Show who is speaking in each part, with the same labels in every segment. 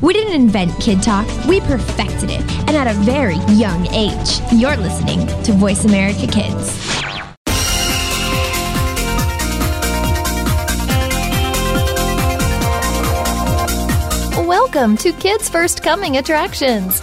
Speaker 1: We didn't invent Kid Talk, we perfected it, and at a very young age. You're listening to Voice America Kids.
Speaker 2: Welcome to Kids First Coming Attractions.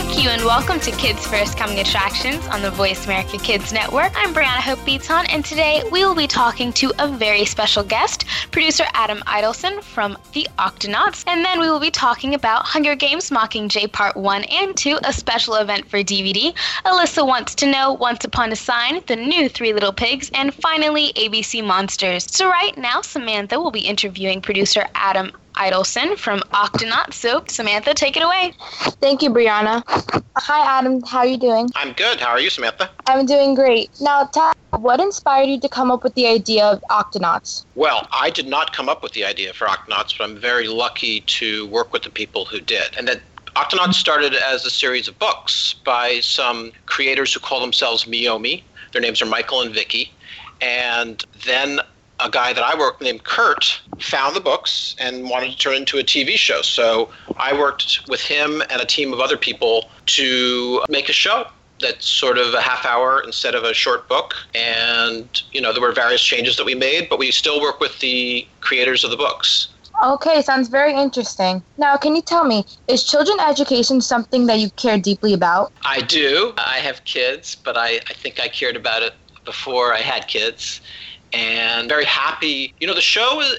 Speaker 3: Thank you and welcome to Kids First Coming Attractions on the Voice America Kids Network. I'm Brianna Hope Beaton, and today we will be talking to a very special guest, producer Adam Idelson from The Octonauts. And then we will be talking about Hunger Games Mockingjay Part 1 and 2, a special event for DVD. Alyssa wants to know Once Upon a Sign, the new Three Little Pigs, and finally ABC Monsters. So right now, Samantha will be interviewing producer Adam Idelson from Octonaut. So, Samantha, take it away.
Speaker 4: Thank you, Brianna. Hi, Adam. How are you doing?
Speaker 5: I'm good. How are you, Samantha?
Speaker 4: I'm doing great. Now, tell what inspired you to come up with the idea of Octonauts?
Speaker 5: Well, I did not come up with the idea for Octonauts, but I'm very lucky to work with the people who did. And that Octonauts started as a series of books by some creators who call themselves Meomi. Their names are Michael and Vicky. And then a guy that I worked named Kurt found the books and wanted to turn it into a TV show. So I worked with him and a team of other people to make a show that's sort of a half hour instead of a short book. And, you know, there were various changes that we made, but we still work with the creators of the books.
Speaker 4: Okay, sounds very interesting. Now, can you tell me, is children education something that you care deeply about?
Speaker 5: I do. I have kids, but I, I think I cared about it before I had kids and very happy. You know, the show is.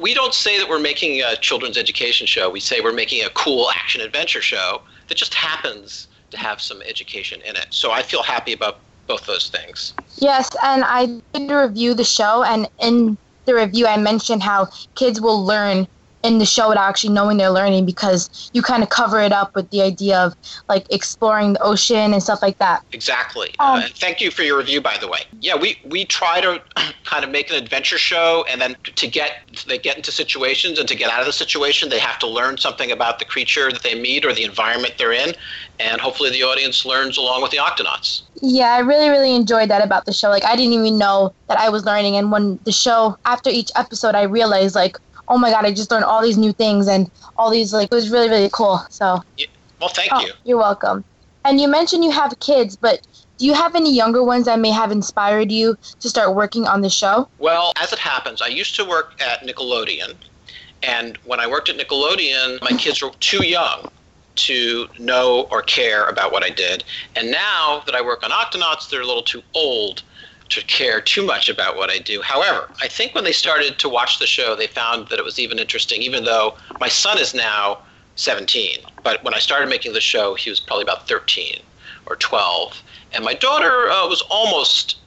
Speaker 5: We don't say that we're making a children's education show. We say we're making a cool action adventure show that just happens to have some education in it. So I feel happy about both those things.
Speaker 4: Yes, and I did review the show, and in the review, I mentioned how kids will learn in the show without actually knowing they're learning because you kind of cover it up with the idea of like exploring the ocean and stuff like that.
Speaker 5: Exactly. Um, uh, thank you for your review, by the way. Yeah, we we try to kind of make an adventure show, and then to get they get into situations, and to get out of the situation, they have to learn something about the creature that they meet or the environment they're in, and hopefully the audience learns along with the Octonauts.
Speaker 4: Yeah, I really, really enjoyed that about the show. Like, I didn't even know that I was learning. And when the show, after each episode, I realized, like, oh my god, I just learned all these new things and all these like it was really really cool. So.
Speaker 5: Yeah. Well, thank
Speaker 4: oh,
Speaker 5: you.
Speaker 4: You're welcome. And you mentioned you have kids, but do you have any younger ones that may have inspired you to start working on the show?
Speaker 5: Well, as it happens, I used to work at Nickelodeon. And when I worked at Nickelodeon, my kids were too young to know or care about what I did. And now that I work on Octonauts, they're a little too old to care too much about what I do. However, I think when they started to watch the show, they found that it was even interesting, even though my son is now 17. But when I started making the show, he was probably about 13 or 12. And my daughter uh, was almost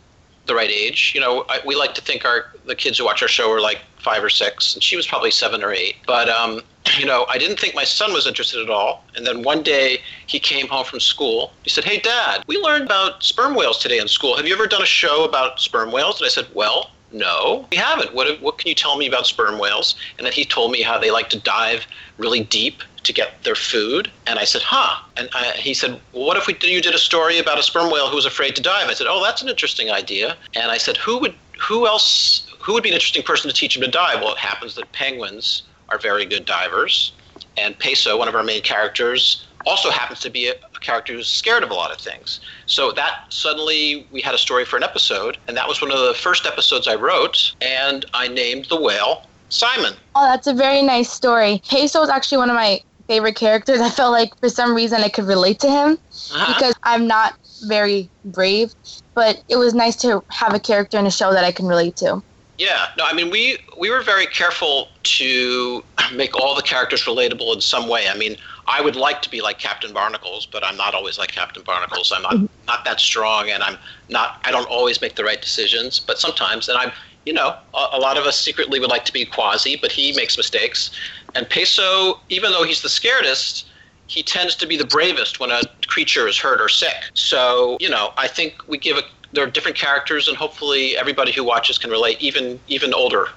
Speaker 5: the right age. You know, I, we like to think our the kids who watch our show are like five or six, and she was probably seven or eight. But um, you know, I didn't think my son was interested at all. And then one day he came home from school. He said, "Hey, Dad, we learned about sperm whales today in school. Have you ever done a show about sperm whales?" And I said, "Well." No, we haven't. What, what can you tell me about sperm whales? And then he told me how they like to dive really deep to get their food. And I said, huh. And I, he said, well, what if we, you did a story about a sperm whale who was afraid to dive? I said, oh, that's an interesting idea. And I said, who would, who else, who would be an interesting person to teach him to dive? Well, it happens that penguins are very good divers. And Peso, one of our main characters, also happens to be a, a, character who's scared of a lot of things. So that suddenly we had a story for an episode, and that was one of the first episodes I wrote, and I named the whale Simon.
Speaker 4: Oh, that's a very nice story. Peso is actually one of my favorite characters. I felt like for some reason I could relate to him uh-huh. because I'm not very brave, but it was nice to have a character in a show that I can relate to.
Speaker 5: Yeah, no, I mean we we were very careful to make all the characters relatable in some way. I mean, I would like to be like Captain Barnacles, but I'm not always like Captain Barnacles. I'm not mm-hmm. not that strong, and I'm not. I don't always make the right decisions, but sometimes, and I'm. You know, a, a lot of us secretly would like to be Kwazii, but he makes mistakes. And Peso, even though he's the scaredest, he tends to be the bravest when a creature is hurt or sick. So, you know, I think we give a there are different characters, and hopefully everybody who watches can relate, even even older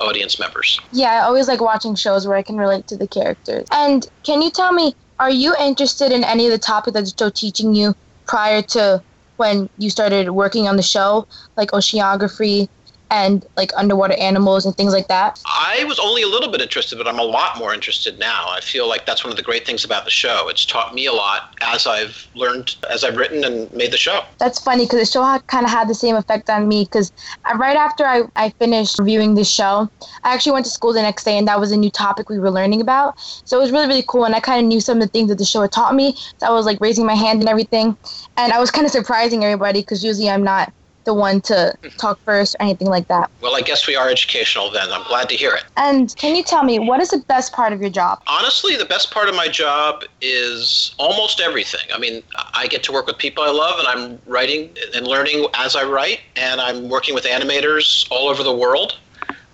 Speaker 5: audience members.
Speaker 4: Yeah, I always like watching shows where I can relate to the characters. And can you tell me, are you interested in any of the topics that they're teaching you prior to when you started working on the show, like oceanography, and like underwater animals and things like that?
Speaker 5: I was only a little bit interested, but I'm a lot more interested now. I feel like that's one of the great things about the show. It's taught me a lot as I've learned, as I've written and made the show.
Speaker 4: That's funny because the show kind of had the same effect on me because right after I, I finished reviewing the show, I actually went to school the next day and that was a new topic we were learning about. So it was really, really cool. And I kind of knew some of the things that the show had taught me. So I was like raising my hand and everything. And I was kind of surprising everybody because usually I'm not the one to mm-hmm. talk first or anything like that.
Speaker 5: Well, I guess we are educational then. I'm glad to hear it.
Speaker 4: And can you tell me what is the best part of your job?
Speaker 5: Honestly, the best part of my job is almost everything. I mean, I get to work with people I love and I'm writing and learning as I write and I'm working with animators all over the world.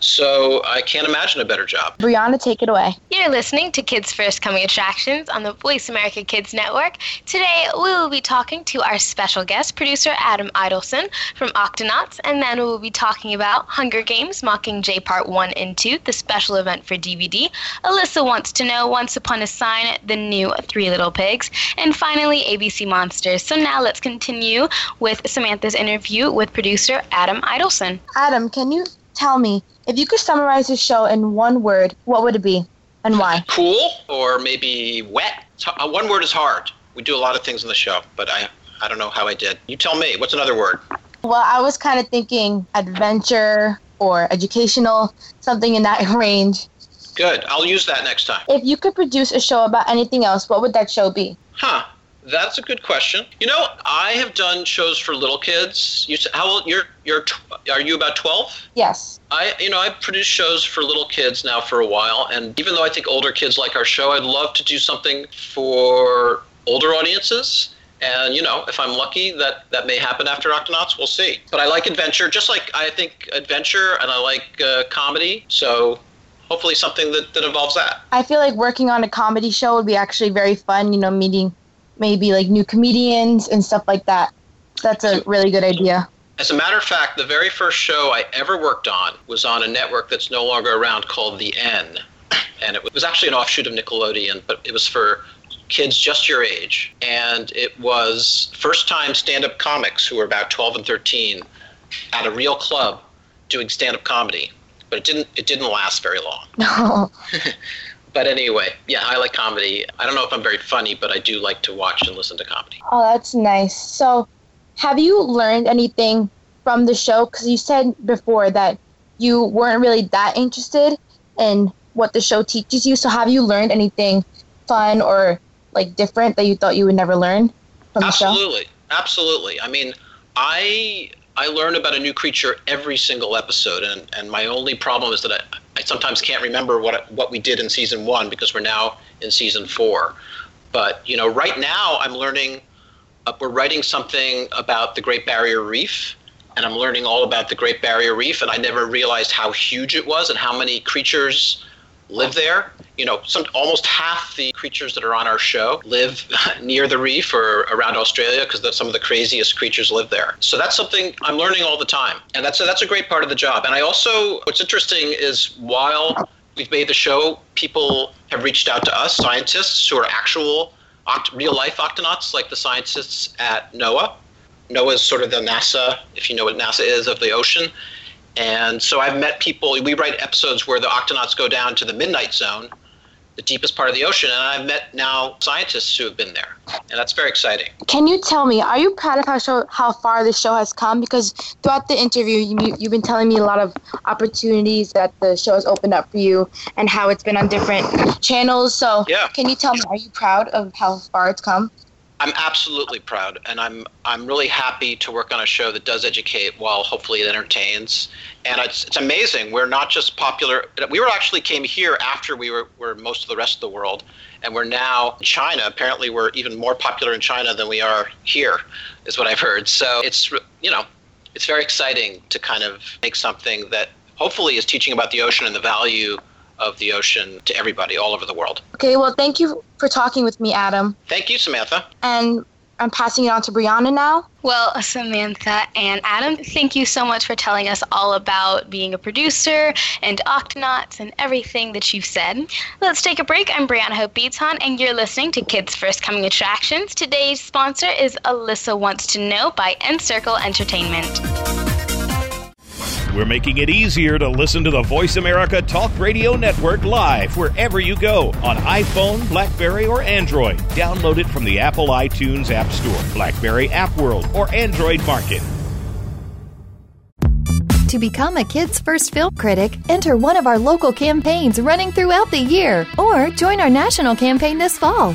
Speaker 5: So I can't imagine a better job.
Speaker 4: Brianna, take it away.
Speaker 3: You're listening to Kids First Coming Attractions on the Voice America Kids Network. Today we will be talking to our special guest, producer Adam Idelson from Octonauts, and then we will be talking about Hunger Games Mockingjay Part 1 and 2, the special event for DVD. Alyssa wants to know Once Upon a Sign, the new Three Little Pigs, and finally ABC Monsters. So now let's continue with Samantha's interview with producer Adam Idelson.
Speaker 4: Adam, can you tell me if you could summarize the show in one word, what would it be and why?
Speaker 5: Cool or maybe wet. Uh, one word is hard. We do a lot of things in the show, but I I don't know how I did. You tell me. What's another word?
Speaker 4: Well, I was kind of thinking adventure or educational, something in that range.
Speaker 5: Good. I'll use that next time.
Speaker 4: If you could produce a show about anything else, what would that show be?
Speaker 5: Huh. That's a good question. You know, I have done shows for little kids. You how old? You're you're are you about twelve?
Speaker 4: Yes.
Speaker 5: I you know I produce shows for little kids now for a while, and even though I think older kids like our show, I'd love to do something for older audiences. And you know, if I'm lucky, that that may happen after Octonauts. We'll see. But I like adventure, just like I think adventure, and I like uh, comedy. So hopefully, something that that involves that.
Speaker 4: I feel like working on a comedy show would be actually very fun. You know, meeting maybe like new comedians and stuff like that. That's a really good idea.
Speaker 5: As a matter of fact, the very first show I ever worked on was on a network that's no longer around called The N. And it was actually an offshoot of Nickelodeon, but it was for kids just your age. And it was first time stand up comics who were about 12 and 13 at a real club doing stand up comedy. But it didn't it didn't last very long. But anyway, yeah, I like comedy. I don't know if I'm very funny, but I do like to watch and listen to comedy.
Speaker 4: Oh, that's nice. So, have you learned anything from the show? Because you said before that you weren't really that interested in what the show teaches you. So, have you learned anything fun or like different that you thought you would never learn from the
Speaker 5: show? Absolutely, absolutely. I mean, I I learn about a new creature every single episode, and, and my only problem is that I, I sometimes can't remember what what we did in season one because we're now in season four. But you know, right now I'm learning. Uh, we're writing something about the Great Barrier Reef, and I'm learning all about the Great Barrier Reef, and I never realized how huge it was and how many creatures live there. You know, some almost half the creatures that are on our show live near the reef or around Australia because some of the craziest creatures live there. So that's something I'm learning all the time, and that's a, that's a great part of the job. And I also, what's interesting is while we've made the show, people have reached out to us, scientists who are actual real life octonauts, like the scientists at NOAA. NOAA is sort of the NASA, if you know what NASA is, of the ocean. And so I've met people, we write episodes where the octonauts go down to the midnight zone, the deepest part of the ocean, and I've met now scientists who have been there. And that's very exciting.
Speaker 4: Can you tell me, are you proud of how, show, how far this show has come? Because throughout the interview, you, you've been telling me a lot of opportunities that the show has opened up for you and how it's been on different channels. So,
Speaker 5: yeah.
Speaker 4: can you tell me, are you proud of how far it's come?
Speaker 5: I'm absolutely proud, and I'm I'm really happy to work on a show that does educate while hopefully it entertains. And it's it's amazing. We're not just popular. We were actually came here after we were were most of the rest of the world, and we're now China. Apparently, we're even more popular in China than we are here, is what I've heard. So it's you know, it's very exciting to kind of make something that hopefully is teaching about the ocean and the value of the ocean to everybody all over the world.
Speaker 4: Okay, well, thank you for talking with me, Adam.
Speaker 5: Thank you, Samantha.
Speaker 4: And I'm passing it on to Brianna now.
Speaker 3: Well, Samantha and Adam, thank you so much for telling us all about being a producer and Octonauts and everything that you've said. Let's take a break. I'm Brianna Hope Beaton, and you're listening to Kids First Coming Attractions. Today's sponsor is Alyssa Wants to Know by Encircle Entertainment.
Speaker 6: We're making it easier to listen to the Voice America Talk Radio Network live wherever you go on iPhone, Blackberry, or Android. Download it from the Apple iTunes App Store, Blackberry App World, or Android Market.
Speaker 2: To become a Kids First Film Critic, enter one of our local campaigns running throughout the year or join our national campaign this fall.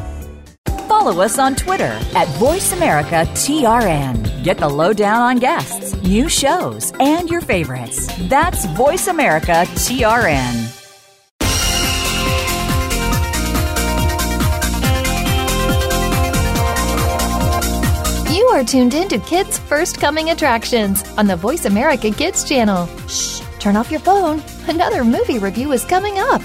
Speaker 7: follow us on Twitter at VoiceAmericaTRN. Get the lowdown on guests, new shows, and your favorites. That's VoiceAmericaTRN.
Speaker 2: You are tuned in to Kids First Coming Attractions on the Voice America Kids channel. Shh, turn off your phone. Another movie review is coming up.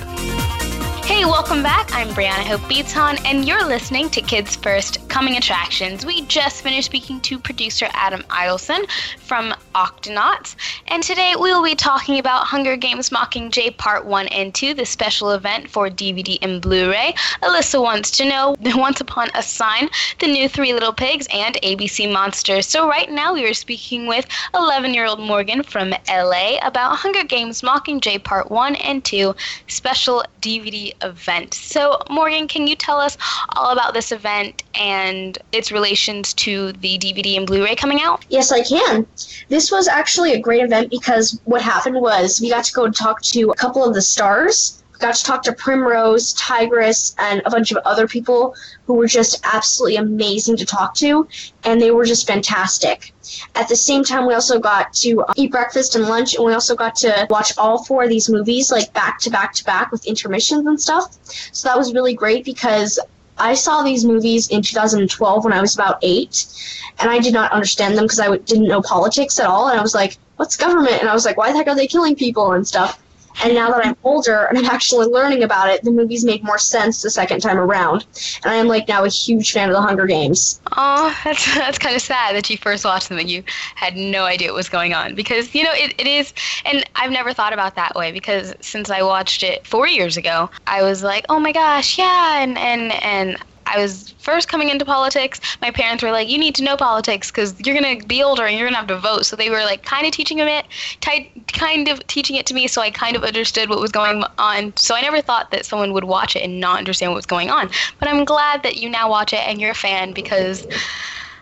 Speaker 3: Hey, welcome back. I'm Brianna Hope Beaton, and you're listening to Kids First Coming Attractions. We just finished speaking to producer Adam Idelson from Octonauts, and today we will be talking about Hunger Games Mockingjay Part 1 and 2, the special event for DVD and Blu ray. Alyssa wants to know Once Upon a Sign, the new Three Little Pigs, and ABC Monsters. So, right now we are speaking with 11 year old Morgan from LA about Hunger Games Mockingjay Part 1 and 2, special DVD event. So, Morgan, can you tell us all about this event and its relations to the DVD and Blu ray coming out?
Speaker 8: Yes, I can. This was actually a great event because what happened was we got to go talk to a couple of the stars. Got to talk to Primrose, Tigris, and a bunch of other people who were just absolutely amazing to talk to, and they were just fantastic. At the same time, we also got to uh, eat breakfast and lunch, and we also got to watch all four of these movies, like back to back to back with intermissions and stuff. So that was really great because I saw these movies in 2012 when I was about eight, and I did not understand them because I w- didn't know politics at all. And I was like, what's government? And I was like, why the heck are they killing people and stuff? And now that I'm older and I'm actually learning about it, the movies make more sense the second time around. And I am like now a huge fan of the Hunger Games.
Speaker 3: Oh, that's that's kind of sad that you first watched them and you had no idea what was going on because you know it, it is and I've never thought about that way because since I watched it four years ago, I was like, oh my gosh, yeah, and and and I was first coming into politics, my parents were like, "You need to know politics because you're gonna be older and you're gonna have to vote." So they were like kind of teaching it, t- kind of teaching it to me, so I kind of understood what was going on. So I never thought that someone would watch it and not understand what was going on. But I'm glad that you now watch it and you're a fan because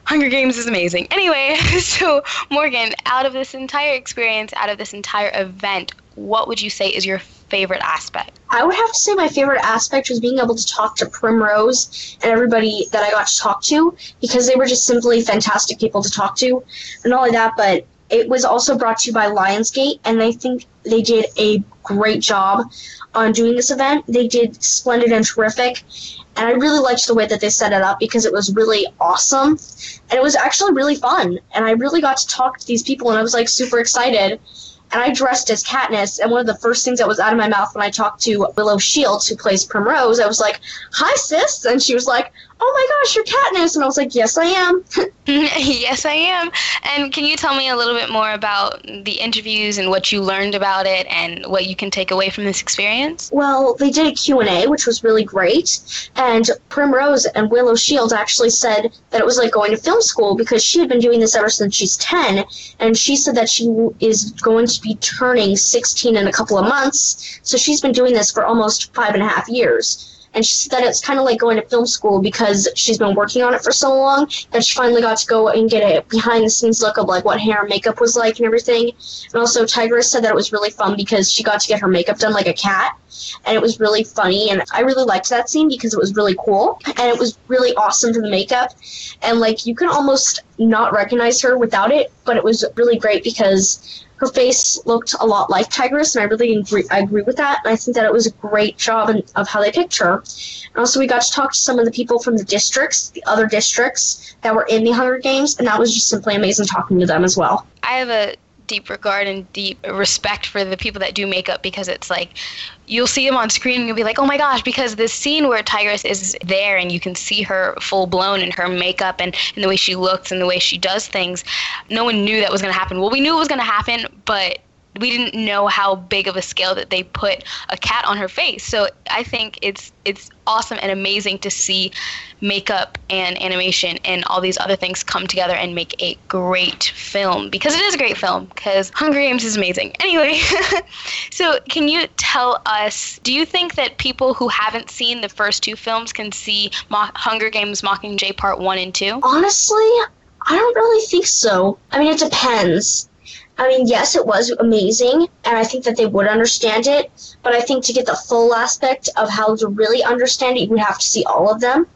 Speaker 3: Hunger Games is amazing. Anyway, so Morgan, out of this entire experience, out of this entire event, what would you say is your favorite aspect?
Speaker 8: I would have to say my favorite aspect was being able to talk to Primrose and everybody that I got to talk to because they were just simply fantastic people to talk to. And not only that, but it was also brought to you by Lionsgate, and I think they did a great job on doing this event. They did splendid and terrific, and I really liked the way that they set it up because it was really awesome, and it was actually really fun. And I really got to talk to these people, and I was like super excited. And I dressed as Katniss, and one of the first things that was out of my mouth when I talked to Willow Shields, who plays Primrose, I was like, "Hi, sis," and she was like, "Oh my gosh, you're Katniss," and I was like, "Yes, I am."
Speaker 3: yes, I am. And can you tell me a little bit more about the interviews and what you learned about it and what you can take away from this experience?
Speaker 8: Well, they did a Q&A, which was really great. And Primrose and Willow Shields actually said that it was like going to film school because she had been doing this ever since she's 10. And she said that she is going to be turning 16 in a couple of months. So she's been doing this for almost five and a half years and she said it's kind of like going to film school because she's been working on it for so long that she finally got to go and get a behind the scenes look of like what hair and makeup was like and everything. And also Tigris said that it was really fun because she got to get her makeup done like a cat, and it was really funny. And I really liked that scene because it was really cool and it was really awesome for the makeup, and like you can almost not recognize her without it, but it was really great because her face looked a lot like Tigris, and I really agree, I agree with that. And I think that it was a great job in, of how they picked her. And also, we got to talk to some of the people from the districts, the other districts that were in the Hunger Games, and that was just simply amazing talking to them as well.
Speaker 3: I have a deep regard and deep respect for the people that do makeup because it's like you'll see them on screen and you'll be like, oh my gosh, because this scene where Tigris is there and you can see her full blown in her makeup and, and the way she looks and the way she does things, no one knew that was going to happen. Well, we knew it was going to happen, but we didn't know how big of a scale that they put a cat on her face. So I think it's it's awesome and amazing to see makeup and animation and all these other things come together and make a great film because it is a great film because Hunger Games is amazing. Anyway, so can you tell us do you think that people who haven't seen the first two films can see Mo- Hunger Games Mockingjay Part 1 and 2?
Speaker 8: Honestly, I don't really think so. I mean, it depends I mean, yes, it was amazing, and I think that they would understand it, but I think to get the full aspect of how to really understand it, you would have to see all of them.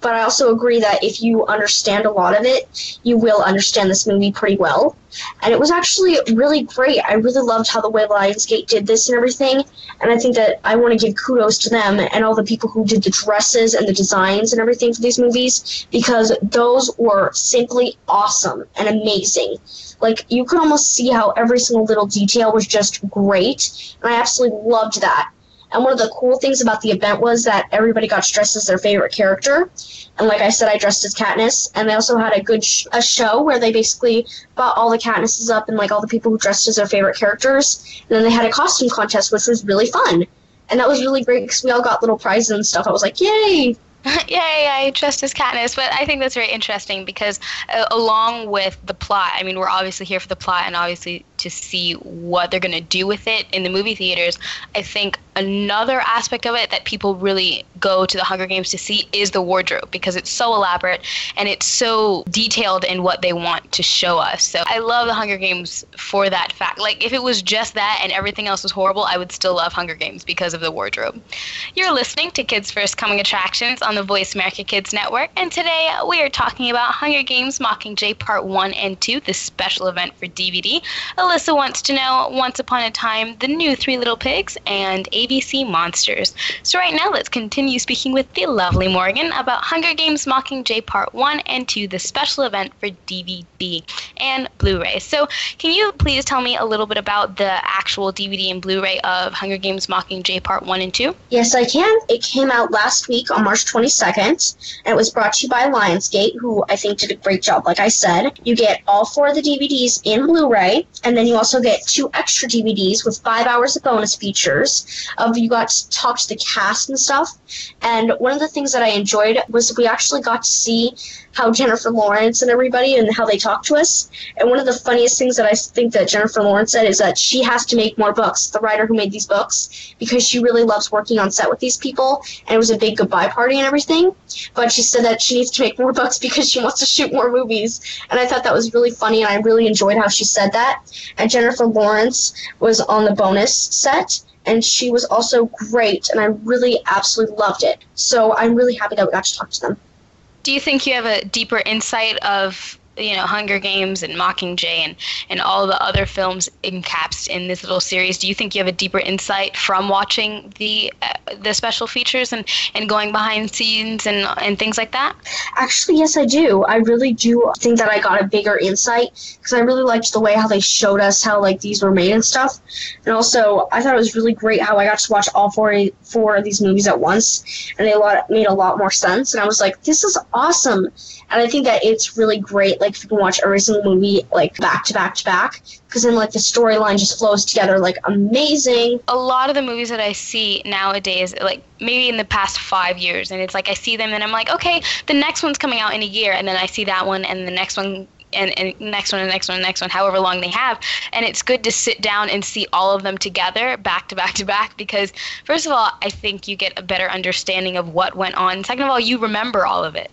Speaker 8: But I also agree that if you understand a lot of it, you will understand this movie pretty well. And it was actually really great. I really loved how the way Lionsgate did this and everything. And I think that I want to give kudos to them and all the people who did the dresses and the designs and everything for these movies because those were simply awesome and amazing. Like you could almost see how every single little detail was just great, and I absolutely loved that. And one of the cool things about the event was that everybody got dressed as their favorite character. And like I said, I dressed as Katniss. And they also had a good sh- a show where they basically brought all the Katnisses up and like all the people who dressed as their favorite characters. And then they had a costume contest, which was really fun. And that was really great because we all got little prizes and stuff. I was like, yay!
Speaker 3: Yay, I trust as Katniss. But I think that's very interesting because, uh, along with the plot, I mean, we're obviously here for the plot and obviously to see what they're going to do with it in the movie theaters. I think another aspect of it that people really go to the Hunger Games to see is the wardrobe because it's so elaborate and it's so detailed in what they want to show us. So I love the Hunger Games for that fact. Like if it was just that and everything else was horrible, I would still love Hunger Games because of the wardrobe. You're listening to Kids First Coming Attractions on the Voice America Kids Network, and today we are talking about Hunger Games Mockingjay Part 1 and 2, the special event for DVD. Alyssa wants to know Once Upon a Time, The New Three Little Pigs, and ABC Monsters. So, right now, let's continue speaking with the lovely Morgan about Hunger Games Mockingjay Part 1 and 2, the special event for DVD and Blu ray. So, can you please tell me a little bit about the actual DVD and Blu ray of Hunger Games Mockingjay Part 1 and 2?
Speaker 8: Yes, I can. It came out last week on March 22nd, and it was brought to you by Lionsgate, who I think did a great job, like I said. You get all four of the DVDs in Blu ray, and then you also get two extra DVDs with five hours of bonus features, of you got to talk to the cast and stuff. And one of the things that I enjoyed was we actually got to see how Jennifer Lawrence and everybody and how they talk to us. And one of the funniest things that I think that Jennifer Lawrence said is that she has to make more books, the writer who made these books, because she really loves working on set with these people. And it was a big goodbye party and everything. But she said that she needs to make more books because she wants to shoot more movies. And I thought that was really funny and I really enjoyed how she said that. And Jennifer Lawrence was on the bonus set and she was also great and I really absolutely loved it. So I'm really happy that we got to talk to them.
Speaker 3: Do you think you have a deeper insight of you know Hunger Games and Mockingjay and and all the other films encapsulated in this little series. Do you think you have a deeper insight from watching the uh, the special features and and going behind scenes and and things like that?
Speaker 8: Actually, yes, I do. I really do think that I got a bigger insight because I really liked the way how they showed us how like these were made and stuff. And also, I thought it was really great how I got to watch all four four of these movies at once, and they made a lot more sense. And I was like, this is awesome. And I think that it's really great, like you can watch every single movie like back to back to back, because then like the storyline just flows together like amazing.
Speaker 3: A lot of the movies that I see nowadays, like maybe in the past five years, and it's like I see them and I'm like, okay, the next one's coming out in a year, and then I see that one, and the next one and, and next one and next one and next one, however long they have. And it's good to sit down and see all of them together, back to back to back, because first of all, I think you get a better understanding of what went on. Second of all, you remember all of it.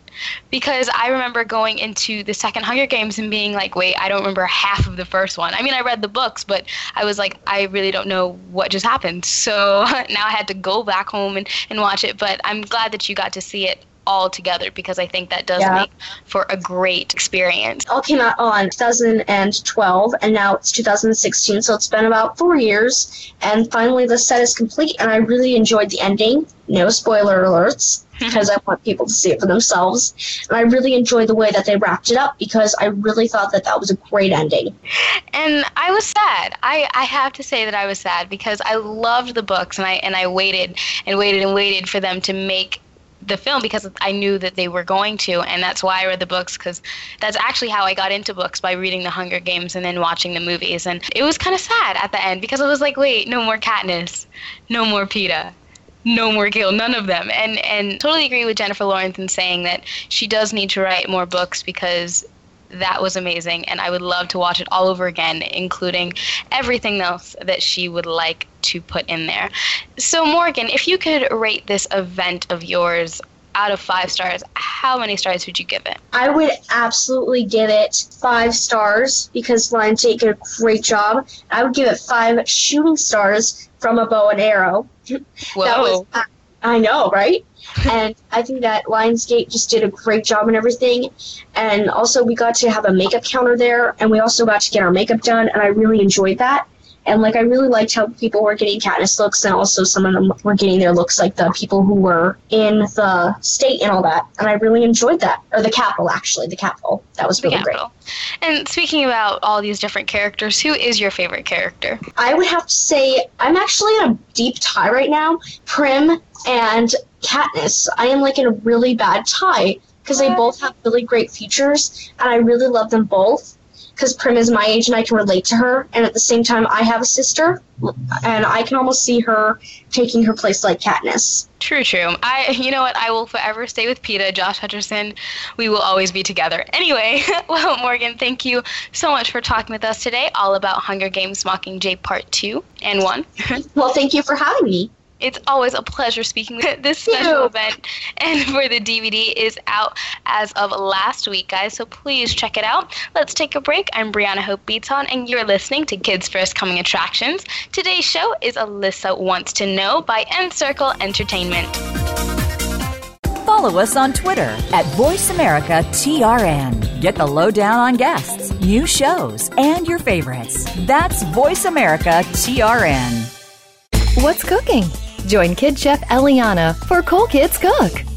Speaker 3: Because I remember going into the second Hunger Games and being like, wait, I don't remember half of the first one. I mean, I read the books, but I was like, I really don't know what just happened. So now I had to go back home and, and watch it. But I'm glad that you got to see it all together because I think that does yeah. make for a great experience.
Speaker 8: All came out on 2012 and now it's 2016, so it's been about four years. And finally, the set is complete, and I really enjoyed the ending. No spoiler alerts because I want people to see it for themselves. And I really enjoyed the way that they wrapped it up because I really thought that that was a great ending.
Speaker 3: And I was sad. I, I have to say that I was sad because I loved the books and I and I waited and waited and waited for them to make the film because I knew that they were going to, and that's why I read the books because that's actually how I got into books by reading The Hunger Games and then watching the movies. And it was kind of sad at the end because it was like, wait, no more Katniss, no more Peeta, no more Gale, none of them. And and totally agree with Jennifer Lawrence in saying that she does need to write more books because that was amazing and I would love to watch it all over again, including everything else that she would like to put in there. So, Morgan, if you could rate this event of yours out of five stars, how many stars would you give it?
Speaker 8: I would absolutely give it five stars because Lionsgate did a great job. I would give it five shooting stars from a bow and arrow.
Speaker 3: Whoa. That was,
Speaker 8: I know, right? And I think that Lionsgate just did a great job and everything. And also, we got to have a makeup counter there, and we also got to get our makeup done, and I really enjoyed that. And like, I really liked how people were getting Katniss looks, and also some of them were getting their looks like the people who were in the state and all that. And I really enjoyed that, or the Capitol actually, the Capitol. That was really great.
Speaker 3: And speaking about all these different characters, who is your favorite character?
Speaker 8: I would have to say I'm actually in a deep tie right now. Prim and Katniss. I am like in a really bad tie because they both have really great features, and I really love them both because Prim is my age and I can relate to her. And at the same time, I have a sister, and I can almost see her taking her place like Katniss.
Speaker 3: True, true. I, you know what? I will forever stay with Peeta, Josh Hutcherson. We will always be together. Anyway, well, Morgan, thank you so much for talking with us today, all about Hunger Games Mockingjay Part Two and One.
Speaker 8: well, thank you for having me.
Speaker 3: It's always a pleasure speaking with this special event. And for the DVD is out as of last week, guys. So please check it out. Let's take a break. I'm Brianna Hope Beaton, and you're listening to Kids First Coming Attractions. Today's show is Alyssa Wants to Know by Encircle Entertainment.
Speaker 7: Follow us on Twitter at VoiceAmericaTRN. Get the lowdown on guests, new shows, and your favorites. That's VoiceAmericaTRN.
Speaker 2: What's cooking? Join Kid Chef Eliana for Cool Kids Cook.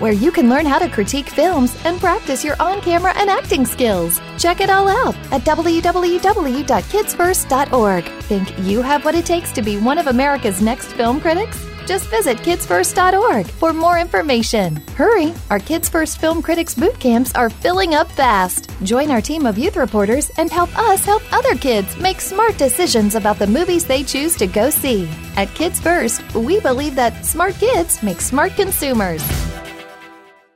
Speaker 2: where you can learn how to critique films and practice your on camera and acting skills. Check it all out at www.kidsfirst.org. Think you have what it takes to be one of America's next film critics? Just visit kidsfirst.org for more information. Hurry! Our Kids First Film Critics boot camps are filling up fast. Join our team of youth reporters and help us help other kids make smart decisions about the movies they choose to go see. At Kids First, we believe that smart kids make smart consumers.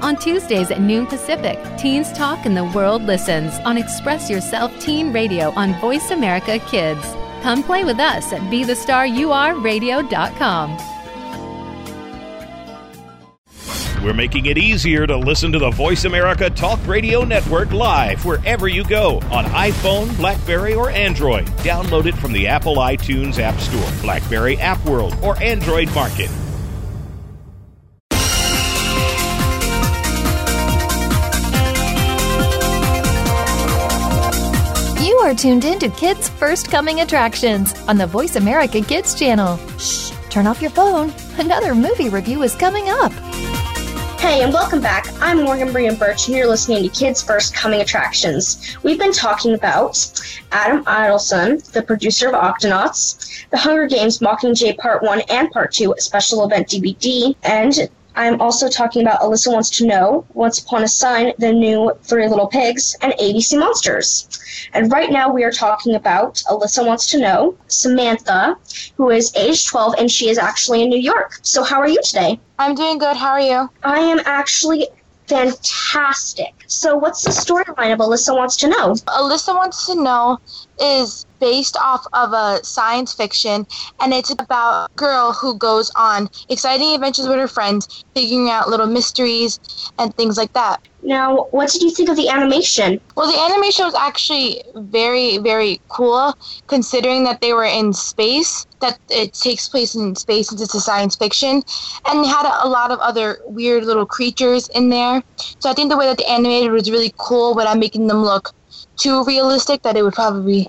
Speaker 9: On Tuesdays at noon Pacific, Teens Talk and the World Listens on Express Yourself Teen Radio on Voice America Kids. Come play with us at BeTheStarYouAreRadio.com.
Speaker 6: We're making it easier to listen to the Voice America Talk Radio Network live wherever you go on iPhone, Blackberry, or Android. Download it from the Apple iTunes App Store, Blackberry App World, or Android Market.
Speaker 2: Are tuned in to Kids First Coming Attractions on the Voice America Kids channel. Shh, turn off your phone. Another movie review is coming up.
Speaker 8: Hey, and welcome back. I'm Morgan Brian Birch, and you're listening to Kids First Coming Attractions. We've been talking about Adam Idelson, the producer of Octonauts, The Hunger Games Mockingjay Part 1 and Part 2 a special event DVD, and I'm also talking about Alyssa Wants to Know, Once Upon a Sign, The New Three Little Pigs, and ABC Monsters. And right now we are talking about Alyssa Wants to Know, Samantha, who is age 12 and she is actually in New York. So, how are you today?
Speaker 4: I'm doing good. How are you?
Speaker 8: I am actually fantastic. So, what's the storyline of Alyssa Wants to Know?
Speaker 4: Alyssa Wants to Know is based off of a science fiction and it's about a girl who goes on exciting adventures with her friends, figuring out little mysteries and things like that.
Speaker 8: Now, what did you think of the animation?
Speaker 4: Well, the animation was actually very, very cool considering that they were in space, that it takes place in space since it's a science fiction, and they had a, a lot of other weird little creatures in there. So I think the way that they animated was really cool without making them look too realistic that it would probably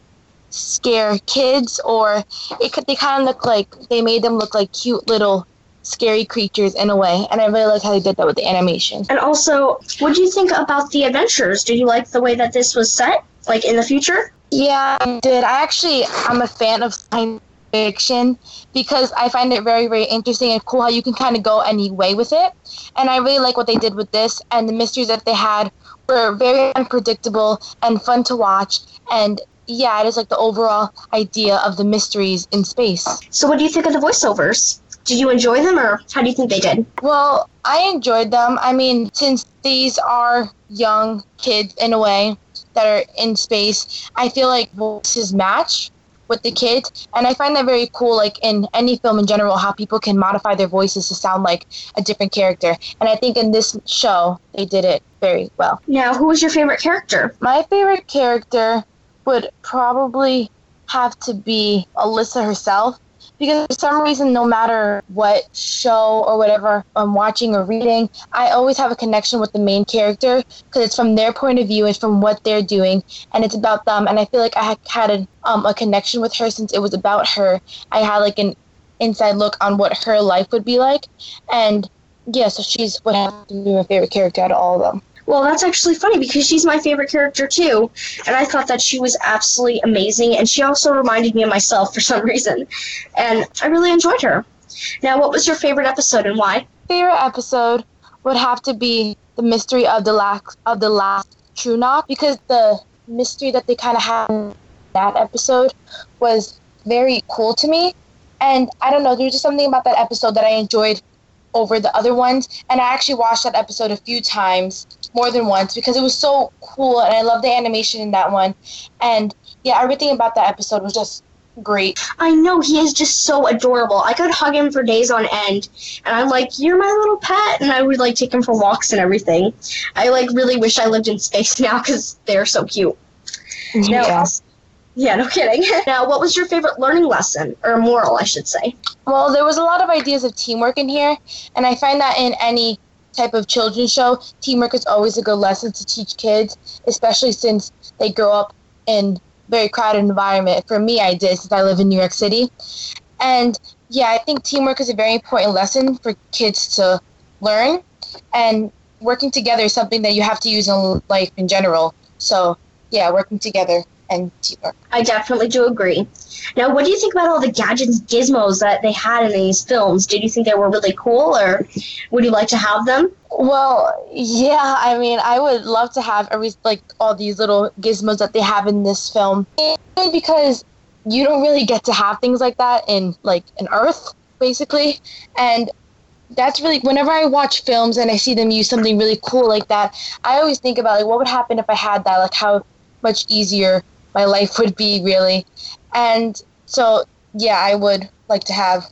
Speaker 4: scare kids or it could they kind of look like they made them look like cute little scary creatures in a way and i really like how they did that with the animation
Speaker 8: And also, what do you think about the adventures? Did you like the way that this was set, like in the future?
Speaker 4: yeah i did i actually i'm a fan of science fiction because i find it very very interesting and cool how you can kind of go any way with it and i really like what they did with this and the mysteries that they had were very unpredictable and fun to watch and yeah it is like the overall idea of the mysteries in space
Speaker 8: So, what do you think of the voiceovers? Did you enjoy them, or how do you think they did?
Speaker 4: Well, I enjoyed them. I mean, since these are young kids in a way that are in space, I feel like voices match with the kids. And I find that very cool, like in any film in general, how people can modify their voices to sound like a different character. And I think in this show, they did it very well.
Speaker 8: Now, who was your favorite character?
Speaker 4: My favorite character would probably have to be Alyssa herself because for some reason no matter what show or whatever I'm watching or reading, I always have a connection with the main character because it's from their point of view, it's from what they're doing, and it's about them. And I feel like I had, had a, um, a connection with her since it was about her. I had like an inside look on what her life would be like, and yeah, so she's would have to be my favorite character out of all of them.
Speaker 8: Well, that's actually funny because she's my favorite character too, and I thought that she was absolutely amazing, and she also reminded me of myself for some reason, and I really enjoyed her. Now, what was your favorite episode and why?
Speaker 4: Favorite episode would have to be the mystery of the last of the last True Knock because the mystery that they kind of had in that episode was very cool to me, and I don't know, there's just something about that episode that I enjoyed over the other ones. And I actually watched that episode a few times, more than once, because it was so cool and I love the animation in that one. And yeah, everything about that episode was just great.
Speaker 8: I know he is just so adorable. I could hug him for days on end, and I'm like, "You're my little pet," and I would like take him for walks and everything. I like really wish I lived in space now because they're so cute.
Speaker 4: Yeah.
Speaker 8: Now, yeah, no kidding. now, what was your favorite learning lesson or moral, I should say?
Speaker 4: Well, there was a lot of ideas of teamwork in here, and I find that in any type of children's show, teamwork is always a good lesson to teach kids, especially since they grow up in very crowded environment. For me, I did since I live in New York City, and yeah, I think teamwork is a very important lesson for kids to learn, and working together is something that you have to use in life in general. So yeah, working together and teamwork.
Speaker 8: I definitely do agree. Now, what do you think about all the gadgets, gizmos that they had in these films? Did you think they were really cool, or would you like to have them?
Speaker 4: Well, yeah. I mean, I would love to have every like all these little gizmos that they have in this film, and because you don't really get to have things like that in like an Earth, basically, and that's really whenever I watch films and I see them use something really cool like that, I always think about like what would happen if I had that, like how much easier my life would be really. And so yeah, I would like to have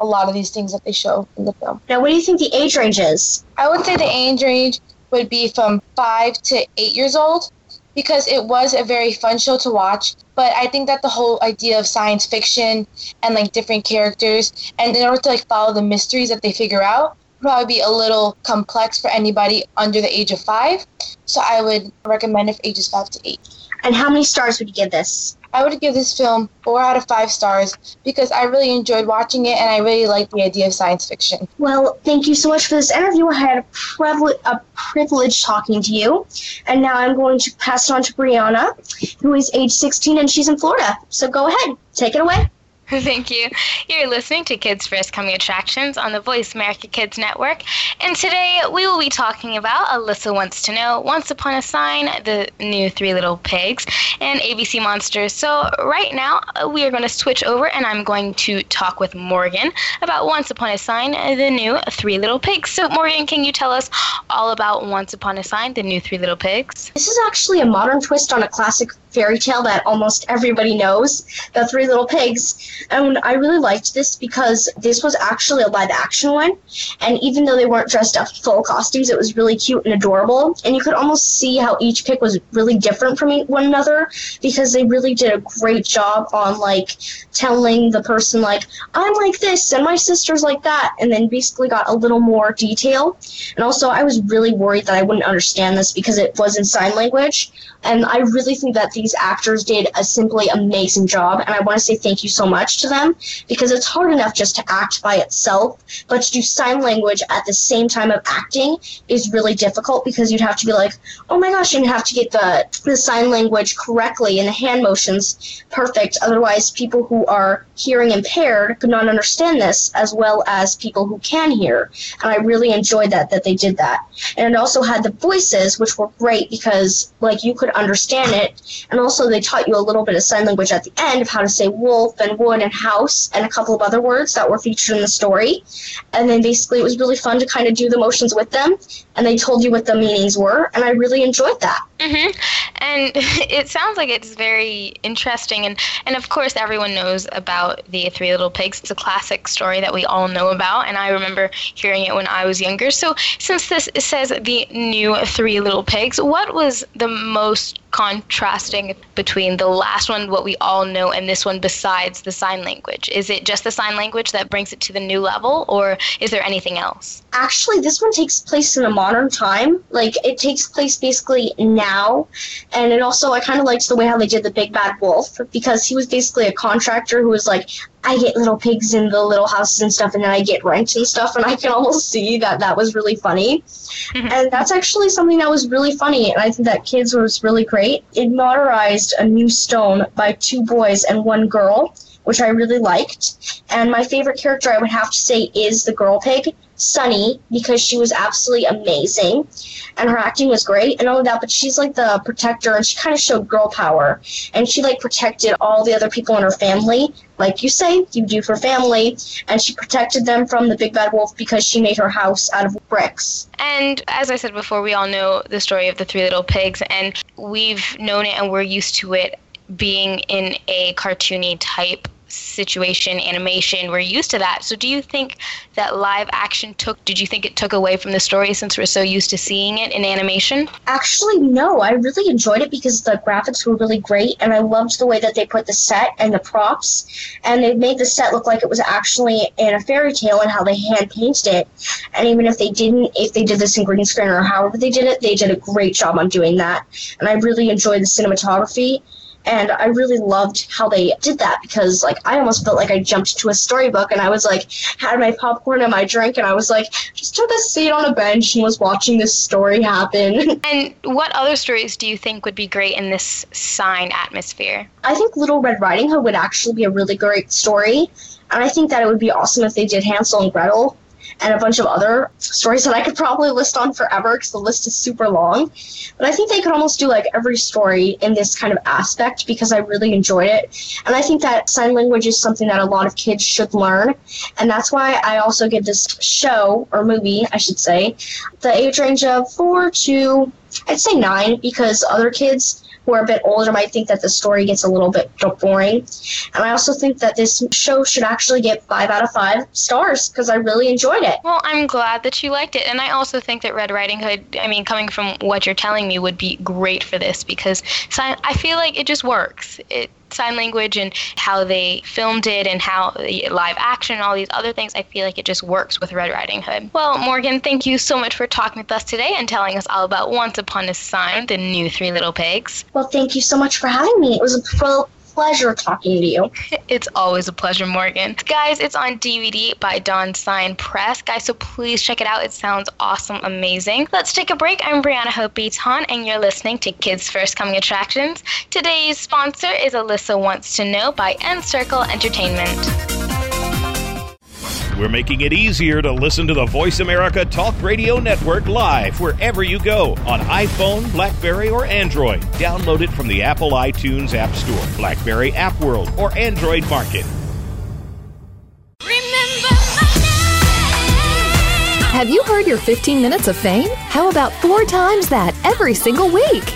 Speaker 4: a lot of these things that they show in the film.
Speaker 8: Now, what do you think the age range is?
Speaker 4: I would say the age range would be from five to eight years old because it was a very fun show to watch. But I think that the whole idea of science fiction and like different characters, and in order to like follow the mysteries that they figure out, probably be a little complex for anybody under the age of five. So I would recommend it for ages five to eight.
Speaker 8: And how many stars would you give this?
Speaker 4: I would give this film four out of five stars because I really enjoyed watching it and I really like the idea of science fiction.
Speaker 8: Well, thank you so much for this interview. I had a, privilege, a privilege talking to you. And now I'm going to pass it on to Brianna, who is age 16 and she's in Florida. So go ahead, take it away.
Speaker 3: Thank you. You're listening to Kids First Coming Attractions on the Voice America Kids Network. And today we will be talking about Alyssa Wants to Know, Once Upon a Sign, the new Three Little Pigs, and ABC Monsters. So, right now we are going to switch over and I'm going to talk with Morgan about Once Upon a Sign, the new Three Little Pigs. So, Morgan, can you tell us all about Once Upon a Sign, the new Three Little Pigs?
Speaker 8: This is actually a modern twist on a classic fairy tale that almost everybody knows, The Three Little Pigs. And I really liked this because this was actually a live action one. And even though they weren't dressed up full costumes, it was really cute and adorable. And you could almost see how each pick was really different from one another because they really did a great job on like telling the person like I'm like this and my sister's like that and then basically got a little more detail. And also I was really worried that I wouldn't understand this because it was in sign language. And I really think that these actors did a simply amazing job. And I want to say thank you so much to them because it's hard enough just to act by itself, but to do sign language at the same time of acting is really difficult because you'd have to be like, oh my gosh, and you have to get the, the sign language correctly and the hand motions perfect. Otherwise, people who are hearing impaired could not understand this as well as people who can hear. And I really enjoyed that, that they did that. And it also had the voices, which were great because, like, you could understand it. And also, they taught you a little bit of sign language at the end of how to say wolf and wood and house and a couple of other words that were featured in the story. And then basically, it was really fun to kind of do the motions with them. And they told you what the meanings were. And I really enjoyed that.
Speaker 3: Mm-hmm. And it sounds like it's very interesting. And, and of course, everyone knows about the Three Little Pigs. It's a classic story that we all know about. And I remember hearing it when I was younger. So, since this says the new Three Little Pigs, what was the most contrasting between the last one, what we all know, and this one besides the sign language? Is it just the sign language that brings it to the new level, or is there anything else?
Speaker 8: Actually, this one takes place in a modern time. Like, it takes place basically now. And it also, I kind of liked the way how they did the Big Bad Wolf because he was basically a contractor who was like, I get little pigs in the little houses and stuff, and then I get rent and stuff, and I can almost see that that was really funny. Mm-hmm. and that's actually something that was really funny, and I think that kids was really great. It modernized a new stone by two boys and one girl, which I really liked. And my favorite character, I would have to say, is the girl pig, Sunny, because she was absolutely amazing, and her acting was great. And all of that, but she's like the protector, and she kind of showed girl power, and she like protected all the other people in her family, like you say, you do for family, and she protected them from the big bad wolf because she made her house out of bricks.
Speaker 3: And as I said before, we all know the story of the three little pigs, and we've known it and we're used to it being in a cartoony type situation animation we're used to that so do you think that live action took did you think it took away from the story since we're so used to seeing it in animation
Speaker 8: Actually, no. I really enjoyed it because the graphics were really great, and I loved the way that they put the set and the props, and they made the set look like it was actually in a fairy tale and how they hand painted it. And even if they didn't, if they did this in green screen or however they did it, they did a great job on doing that. And I really enjoyed the cinematography. And I really loved how they did that because, like, I almost felt like I jumped to a storybook and I was like, had my popcorn and my drink, and I was like, just took a seat on a bench and was watching this story happen.
Speaker 3: and what other stories do you think would be great in this sign atmosphere?
Speaker 8: I think Little Red Riding Hood would actually be a really great story, and I think that it would be awesome if they did Hansel and Gretel and a bunch of other stories that I could probably list on forever because the list is super long. But I think they could almost do like every story in this kind of aspect because I really enjoyed it. And I think that sign language is something that a lot of kids should learn. And that's why I also give this show, or movie, I should say, the age range of four to, I'd say nine, because other kids who are a bit older might think that the story gets a little bit boring. And I also think that this show should actually get five out of five stars because I really enjoyed it.
Speaker 3: Well, I'm glad that you liked it. And I also think that Red Riding Hood, I mean, coming from what you're telling me, would be great for this because I feel like it just works. It sign language and how they filmed it and how uh, live action and all these other things i feel like it just works with red riding hood well morgan thank you so much for talking with us today and telling us all about once upon a sign the new three little pigs
Speaker 8: Well, thank you so much for having me. It was a pro- pleasure talking to you.
Speaker 3: It's always a pleasure, Morgan. Guys, it's on DVD by DawnSignPress. Guys, so please check it out. It sounds awesome, amazing. Let's take a break. I'm Brianna Hope Beaton, and you're listening to Kids First Coming Attractions. Today's sponsor is Alyssa Wants to Know by Encircle Entertainment.
Speaker 6: We're making it easier to listen to the Voice America Talk Radio Network live wherever you go on iPhone, Blackberry, or Android. Download it from the Apple iTunes App Store, Blackberry App World, or Android Market.
Speaker 2: Have you heard your 15 minutes of fame? How about four times that every single week?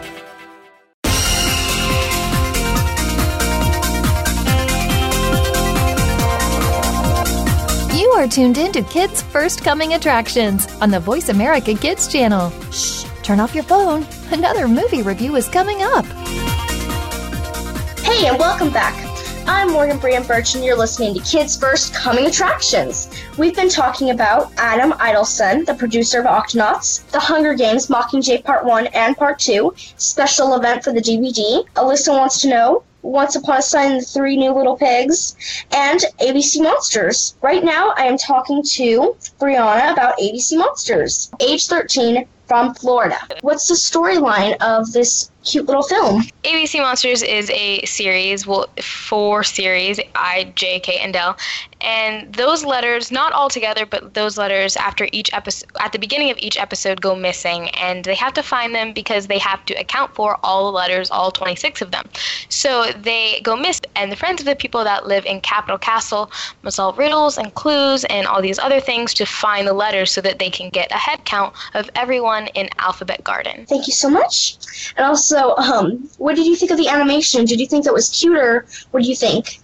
Speaker 2: Are tuned in to Kids First Coming Attractions on the Voice America Kids channel. Shh, turn off your phone. Another movie review is coming up.
Speaker 8: Hey, and welcome back. I'm Morgan Brian Birch, and you're listening to Kids First Coming Attractions. We've been talking about Adam Idelson, the producer of Octonauts, The Hunger Games Mockingjay Part 1 and Part 2, special event for the DVD, Alyssa Wants to Know, Once Upon a Time, The Three New Little Pigs, and ABC Monsters. Right now, I am talking to Brianna about ABC Monsters, age 13, from Florida. What's the storyline of this cute little film?
Speaker 3: ABC Monsters is a series, well, four series, I, J, K, and L. And those letters, not all together, but those letters after each episode, at the beginning of each episode, go missing. And they have to find them because they have to account for all the letters, all 26 of them. So they go missing. And the friends of the people that live in Capitol Castle must solve riddles and clues and all these other things to find the letters so that they can get a head count of everyone in Alphabet Garden.
Speaker 8: Thank you so much. And also, um, what did you think of the animation? Did you think it was cuter? What do you think?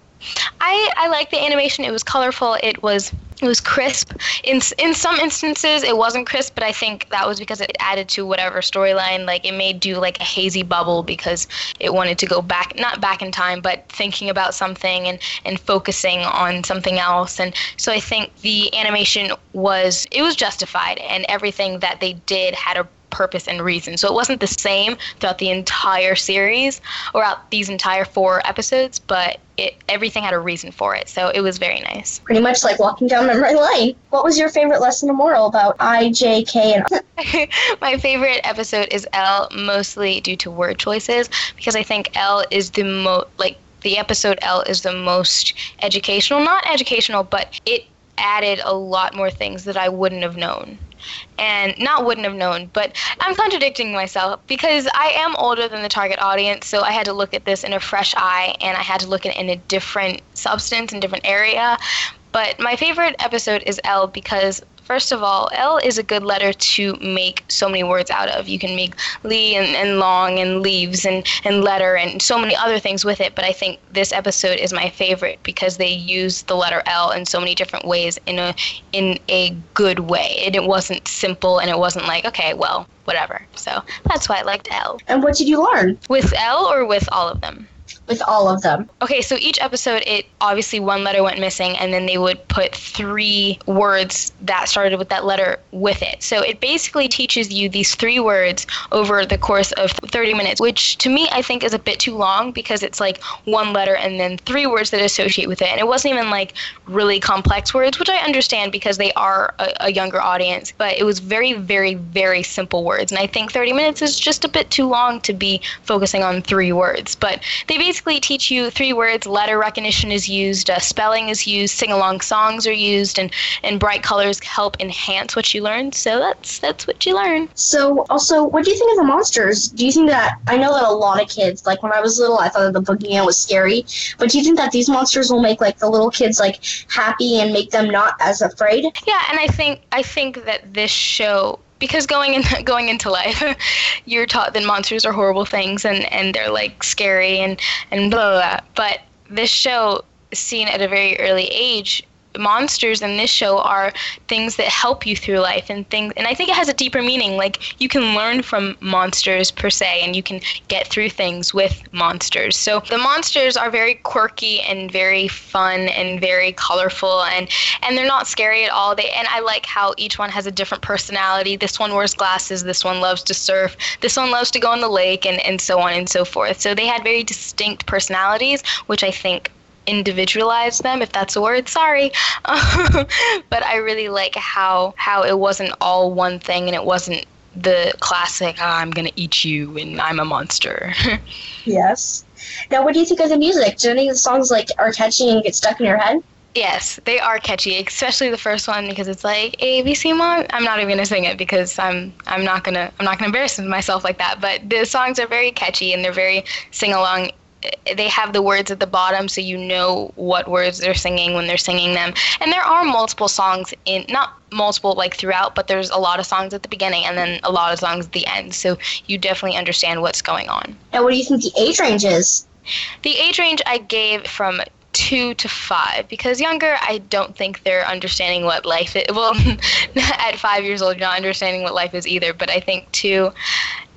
Speaker 3: I, I like the animation. It was colorful. It was it was crisp. In in some instances, it wasn't crisp, but I think that was because it added to whatever storyline. Like it made do like a hazy bubble because it wanted to go back, not back in time, but thinking about something and and focusing on something else. And so I think the animation was it was justified, and everything that they did had a purpose and reason. So it wasn't the same throughout the entire series or out these entire four episodes, but it everything had a reason for it. So it was very nice.
Speaker 8: Pretty much like walking down memory lane. What was your favorite lesson or moral about I, J, K, and
Speaker 3: My favorite episode is L, mostly due to word choices, because I think L is the most like the episode L is the most educational, not educational, but it added a lot more things that I wouldn't have known and not wouldn't have known, but I'm contradicting myself because I am older than the target audience, so I had to look at this in a fresh eye and I had to look at it in a different substance and different area. But my favorite episode is L because First of all, L is a good letter to make so many words out of. You can make Lee and, and long and leaves and, and letter and so many other things with it. But I think this episode is my favorite because they use the letter L in so many different ways in a in a good way. And it wasn't simple and it wasn't like, okay, well, whatever. So that's why I liked L.
Speaker 8: And what did you learn?
Speaker 3: With L or with all of them?
Speaker 8: With all of them.
Speaker 3: Okay, so each episode, it obviously one letter went missing, and then they would put three words that started with that letter with it. So it basically teaches you these three words over the course of 30 minutes, which to me I think is a bit too long because it's like one letter and then three words that associate with it. And it wasn't even like really complex words, which I understand because they are a, a younger audience, but it was very, very, very simple words. And I think 30 minutes is just a bit too long to be focusing on three words. But they basically teach you three words. Letter recognition is used, uh, spelling is used, sing along songs are used, and, and bright colors help enhance what you learn. So that's that's what you learn.
Speaker 8: So, also, what do you think of the monsters? Do you think that I know that a lot of kids, like when I was little, I thought that the boogeyman was scary, but do you think that these monsters will make like the little kids like happy and make them not as afraid?
Speaker 3: Yeah, and I think I think that this show because going in going into life you're taught that monsters are horrible things and and they're like scary and and blah blah, blah. but this show seen at a very early age monsters in this show are things that help you through life and things and I think it has a deeper meaning like you can learn from monsters per se and you can get through things with monsters. So the monsters are very quirky and very fun and very colorful and and they're not scary at all. They and I like how each one has a different personality. This one wears glasses, this one loves to surf, this one loves to go on the lake and and so on and so forth. So they had very distinct personalities which I think individualize them if that's a word sorry but i really like how how it wasn't all one thing and it wasn't the classic oh, i'm gonna eat you and i'm a monster
Speaker 8: yes now what do you think of the music do any of the songs like are catchy and get stuck in your head
Speaker 3: Yes, they are catchy, especially the first one because it's like ABC Mom. I'm not even gonna sing it because I'm I'm not gonna I'm not gonna embarrass myself like that. But the songs are very catchy and they're very sing along. They have the words at the bottom, so you know what words they're singing when they're singing them. And there are multiple songs in not multiple like throughout, but there's a lot of songs at the beginning and then a lot of songs at the end. So you definitely understand what's going on.
Speaker 8: And what do you think the age range is?
Speaker 3: The age range I gave from two to five because younger i don't think they're understanding what life is well at five years old you're not understanding what life is either but i think two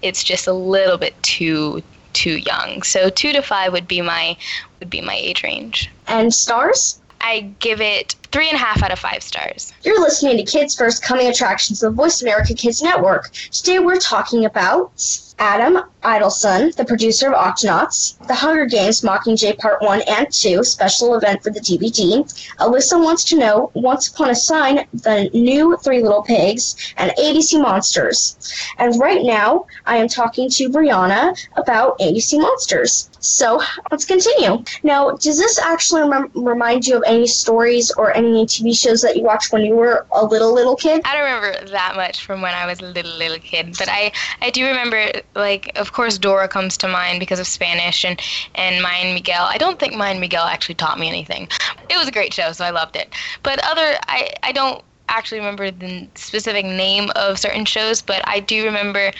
Speaker 3: it's just a little bit too too young so two to five would be my would be my age range
Speaker 8: And stars?
Speaker 3: i give it three and a half out of five stars
Speaker 8: You're listening to Kids First Coming Attractions the Voice America Kids Network. Today we're talking about Adam Idelson, the producer of Octonauts, The Hunger Games Mockingjay Part 1 and 2, special event for the DVD. Alyssa wants to know Once Upon a Sign, the new Three Little Pigs, and ABC Monsters. And right now, I am talking to Brianna about ABC Monsters. So let's continue. Now, does this actually rem- remind you of any stories or any TV shows that you watched when you were a little, little kid?
Speaker 3: I don't remember that much from when I was a little little kid, but I I do remember like of course Dora comes to mind because of Spanish and and Maya & Miguel. I don't think Maya & Miguel actually taught me anything. It was a great show, so I loved it. But other I I don't actually remember the specific name of certain shows, but I do remember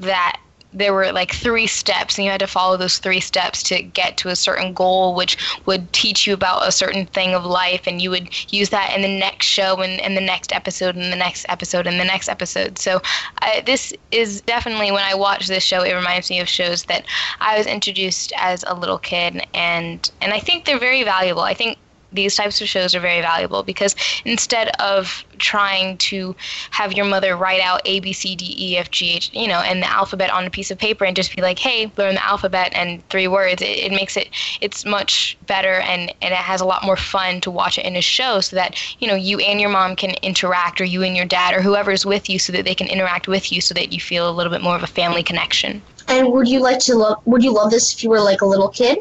Speaker 3: that there were like three steps and you had to follow those three steps to get to a certain goal which would teach you about a certain thing of life and you would use that in the next show and, and the next episode and the next episode and the next episode. So I, this is definitely when i watch this show it reminds me of shows that i was introduced as a little kid and and i think they're very valuable. I think these types of shows are very valuable because instead of trying to have your mother write out A, B, C, D, E, F, G, H, you know, and the alphabet on a piece of paper and just be like, hey, learn the alphabet and three words, it, it makes it, it's much better and, and it has a lot more fun to watch it in a show so that, you know, you and your mom can interact or you and your dad or whoever's with you so that they can interact with you so that you feel a little bit more of a family connection.
Speaker 8: And would you like to love? Would you love this if you were like a little kid?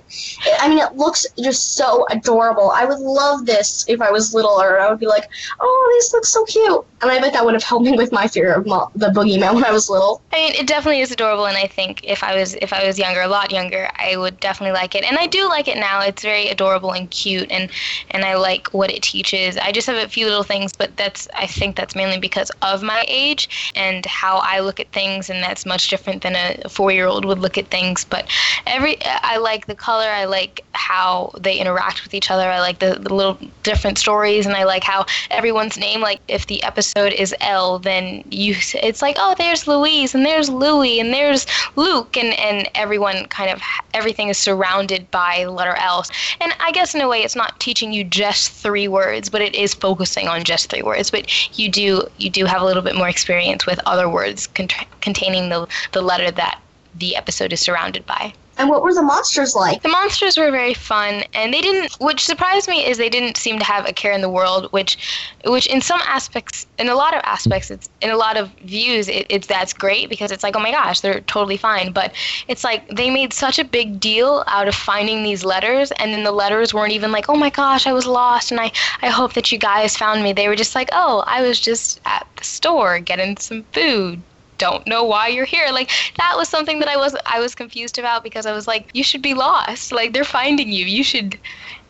Speaker 8: I mean, it looks just so adorable. I would love this if I was littler. I would be like, "Oh, this looks so cute," and I bet that would have helped me with my fear of mo- the boogeyman when I was little.
Speaker 3: I mean, it definitely is adorable, and I think if I was if I was younger, a lot younger, I would definitely like it. And I do like it now. It's very adorable and cute, and and I like what it teaches. I just have a few little things, but that's I think that's mainly because of my age and how I look at things, and that's much different than a four year old would look at things. But every I like the color. I like how they interact with each other. I like the, the little different stories, and I like how everyone's name. Like if the episode is L, then you it's like oh there's Louise and there's Louie and there's Luke, and and everyone kind of everything is surrounded by the letter L. And I guess in a way it's not teaching you just three words, but it is focusing on just three words. But you do you do have a little bit more experience with other words cont- containing the the letter that the episode is surrounded by.
Speaker 8: And what were the monsters like?
Speaker 3: The monsters were very fun, and they didn't. Which surprised me is they didn't seem to have a care in the world. Which, which in some aspects, in a lot of aspects, it's in a lot of views, it, it's that's great because it's like, oh my gosh, they're totally fine. But it's like they made such a big deal out of finding these letters, and then the letters weren't even like, oh my gosh, I was lost, and I I hope that you guys found me. They were just like, oh, I was just at the store getting some food don't know why you're here. Like that was something that I was I was confused about because I was like, you should be lost. Like they're finding you. You should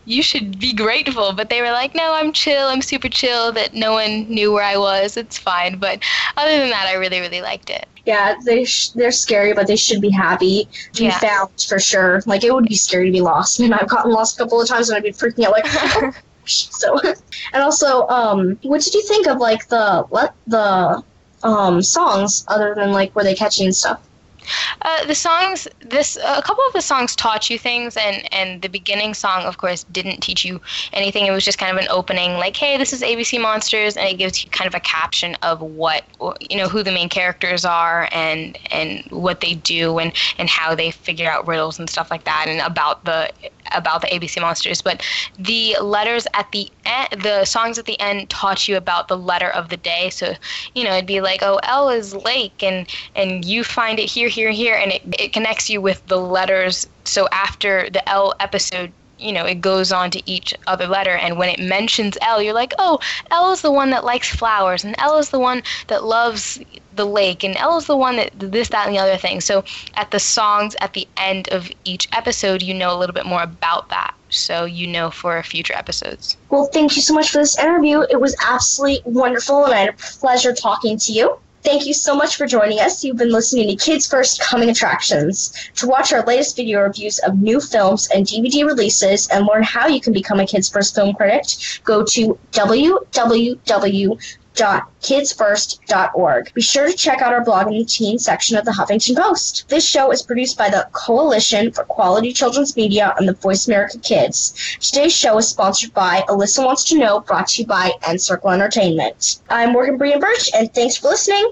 Speaker 3: you should be grateful. But they were like, no, I'm chill. I'm super chill. That no one knew where I was. It's fine. But other than that, I really really liked it.
Speaker 8: Yeah, they sh- they're scary, but they should be happy to
Speaker 3: Yeah.
Speaker 8: be found for sure. Like it would be scary to be lost. I mean, I've gotten lost a couple of times and I'd be freaking out like. oh, so, and also, um, what did you think of like the what the um songs other than like were they catchy and stuff?
Speaker 3: Uh, the songs, this a couple of the songs taught you things, and and the beginning song, of course, didn't teach you anything. It was just kind of an opening, like, hey, this is ABC Monsters, and it gives you kind of a caption of what you know who the main characters are, and and what they do, and and how they figure out riddles and stuff like that, and about the about the ABC Monsters. But the letters at the end, the songs at the end taught you about the letter of the day. So you know, it'd be like, oh, L is lake, and and you find it here, here, here, and it, it connects you with the letters. So after the L episode you know, it goes on to each other letter. And when it mentions L, you're like, oh, L is the one that likes flowers, and L is the one that loves the lake, and is the one that this, that, and the other thing. So at the songs at the end of each episode, you know a little bit more about that. So you know for future episodes.
Speaker 8: Well, thank you so much for this interview. It was absolutely wonderful, and I had a pleasure talking to you. Thank you so much for joining us. You've been listening to Kids First Coming Attractions. To watch our latest video reviews of new films and DVD releases and learn how you can become a Kids First film critic, go to www www.kidsfirst.org. Be sure to check out our blog in the teen section of the Huffington Post. This show is produced by the Coalition for Quality Children's Media and the Voice America Kids. Today's show is sponsored by Alyssa Wants to Know, brought to you by Encircle Entertainment. I'm Morgan Brian Birch, and thanks for listening.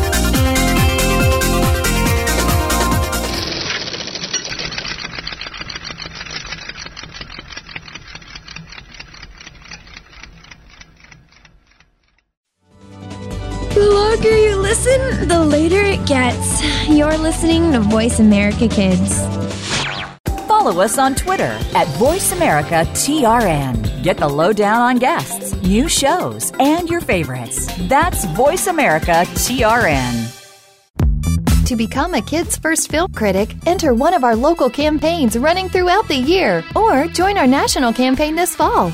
Speaker 1: Listen, the later it gets. You're listening to Voice America Kids.
Speaker 7: Follow us on Twitter at VoiceAmericaTRN. Get the lowdown on guests, new shows, and your favorites. That's Voice America TRN.
Speaker 2: To become a Kids First Film Critic, enter one of our local campaigns running throughout the year or join our national campaign this fall.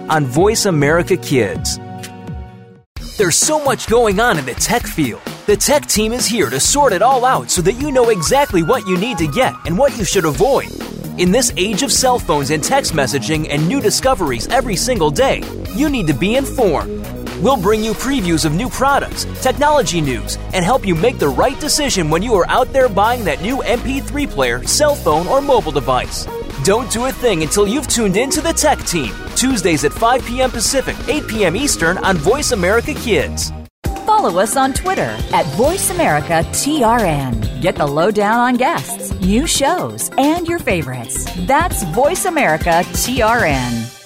Speaker 10: on Voice America Kids. There's so much going on in the tech field. The tech team is here to sort it all out so that you know exactly what you need to get and what you should avoid. In this age of cell phones and text messaging and new discoveries every single day, you need to be informed. We'll bring you previews of new products, technology news, and help you make the right decision when you are out there buying that new MP3 player, cell phone, or mobile device. Don't do a thing until you've tuned in to the Tech Team, Tuesdays at 5 p.m. Pacific, 8 p.m. Eastern on Voice America Kids.
Speaker 7: Follow us on Twitter at VoiceAmericaTRN. Get the lowdown on guests, new shows, and your favorites. That's Voice America TRN.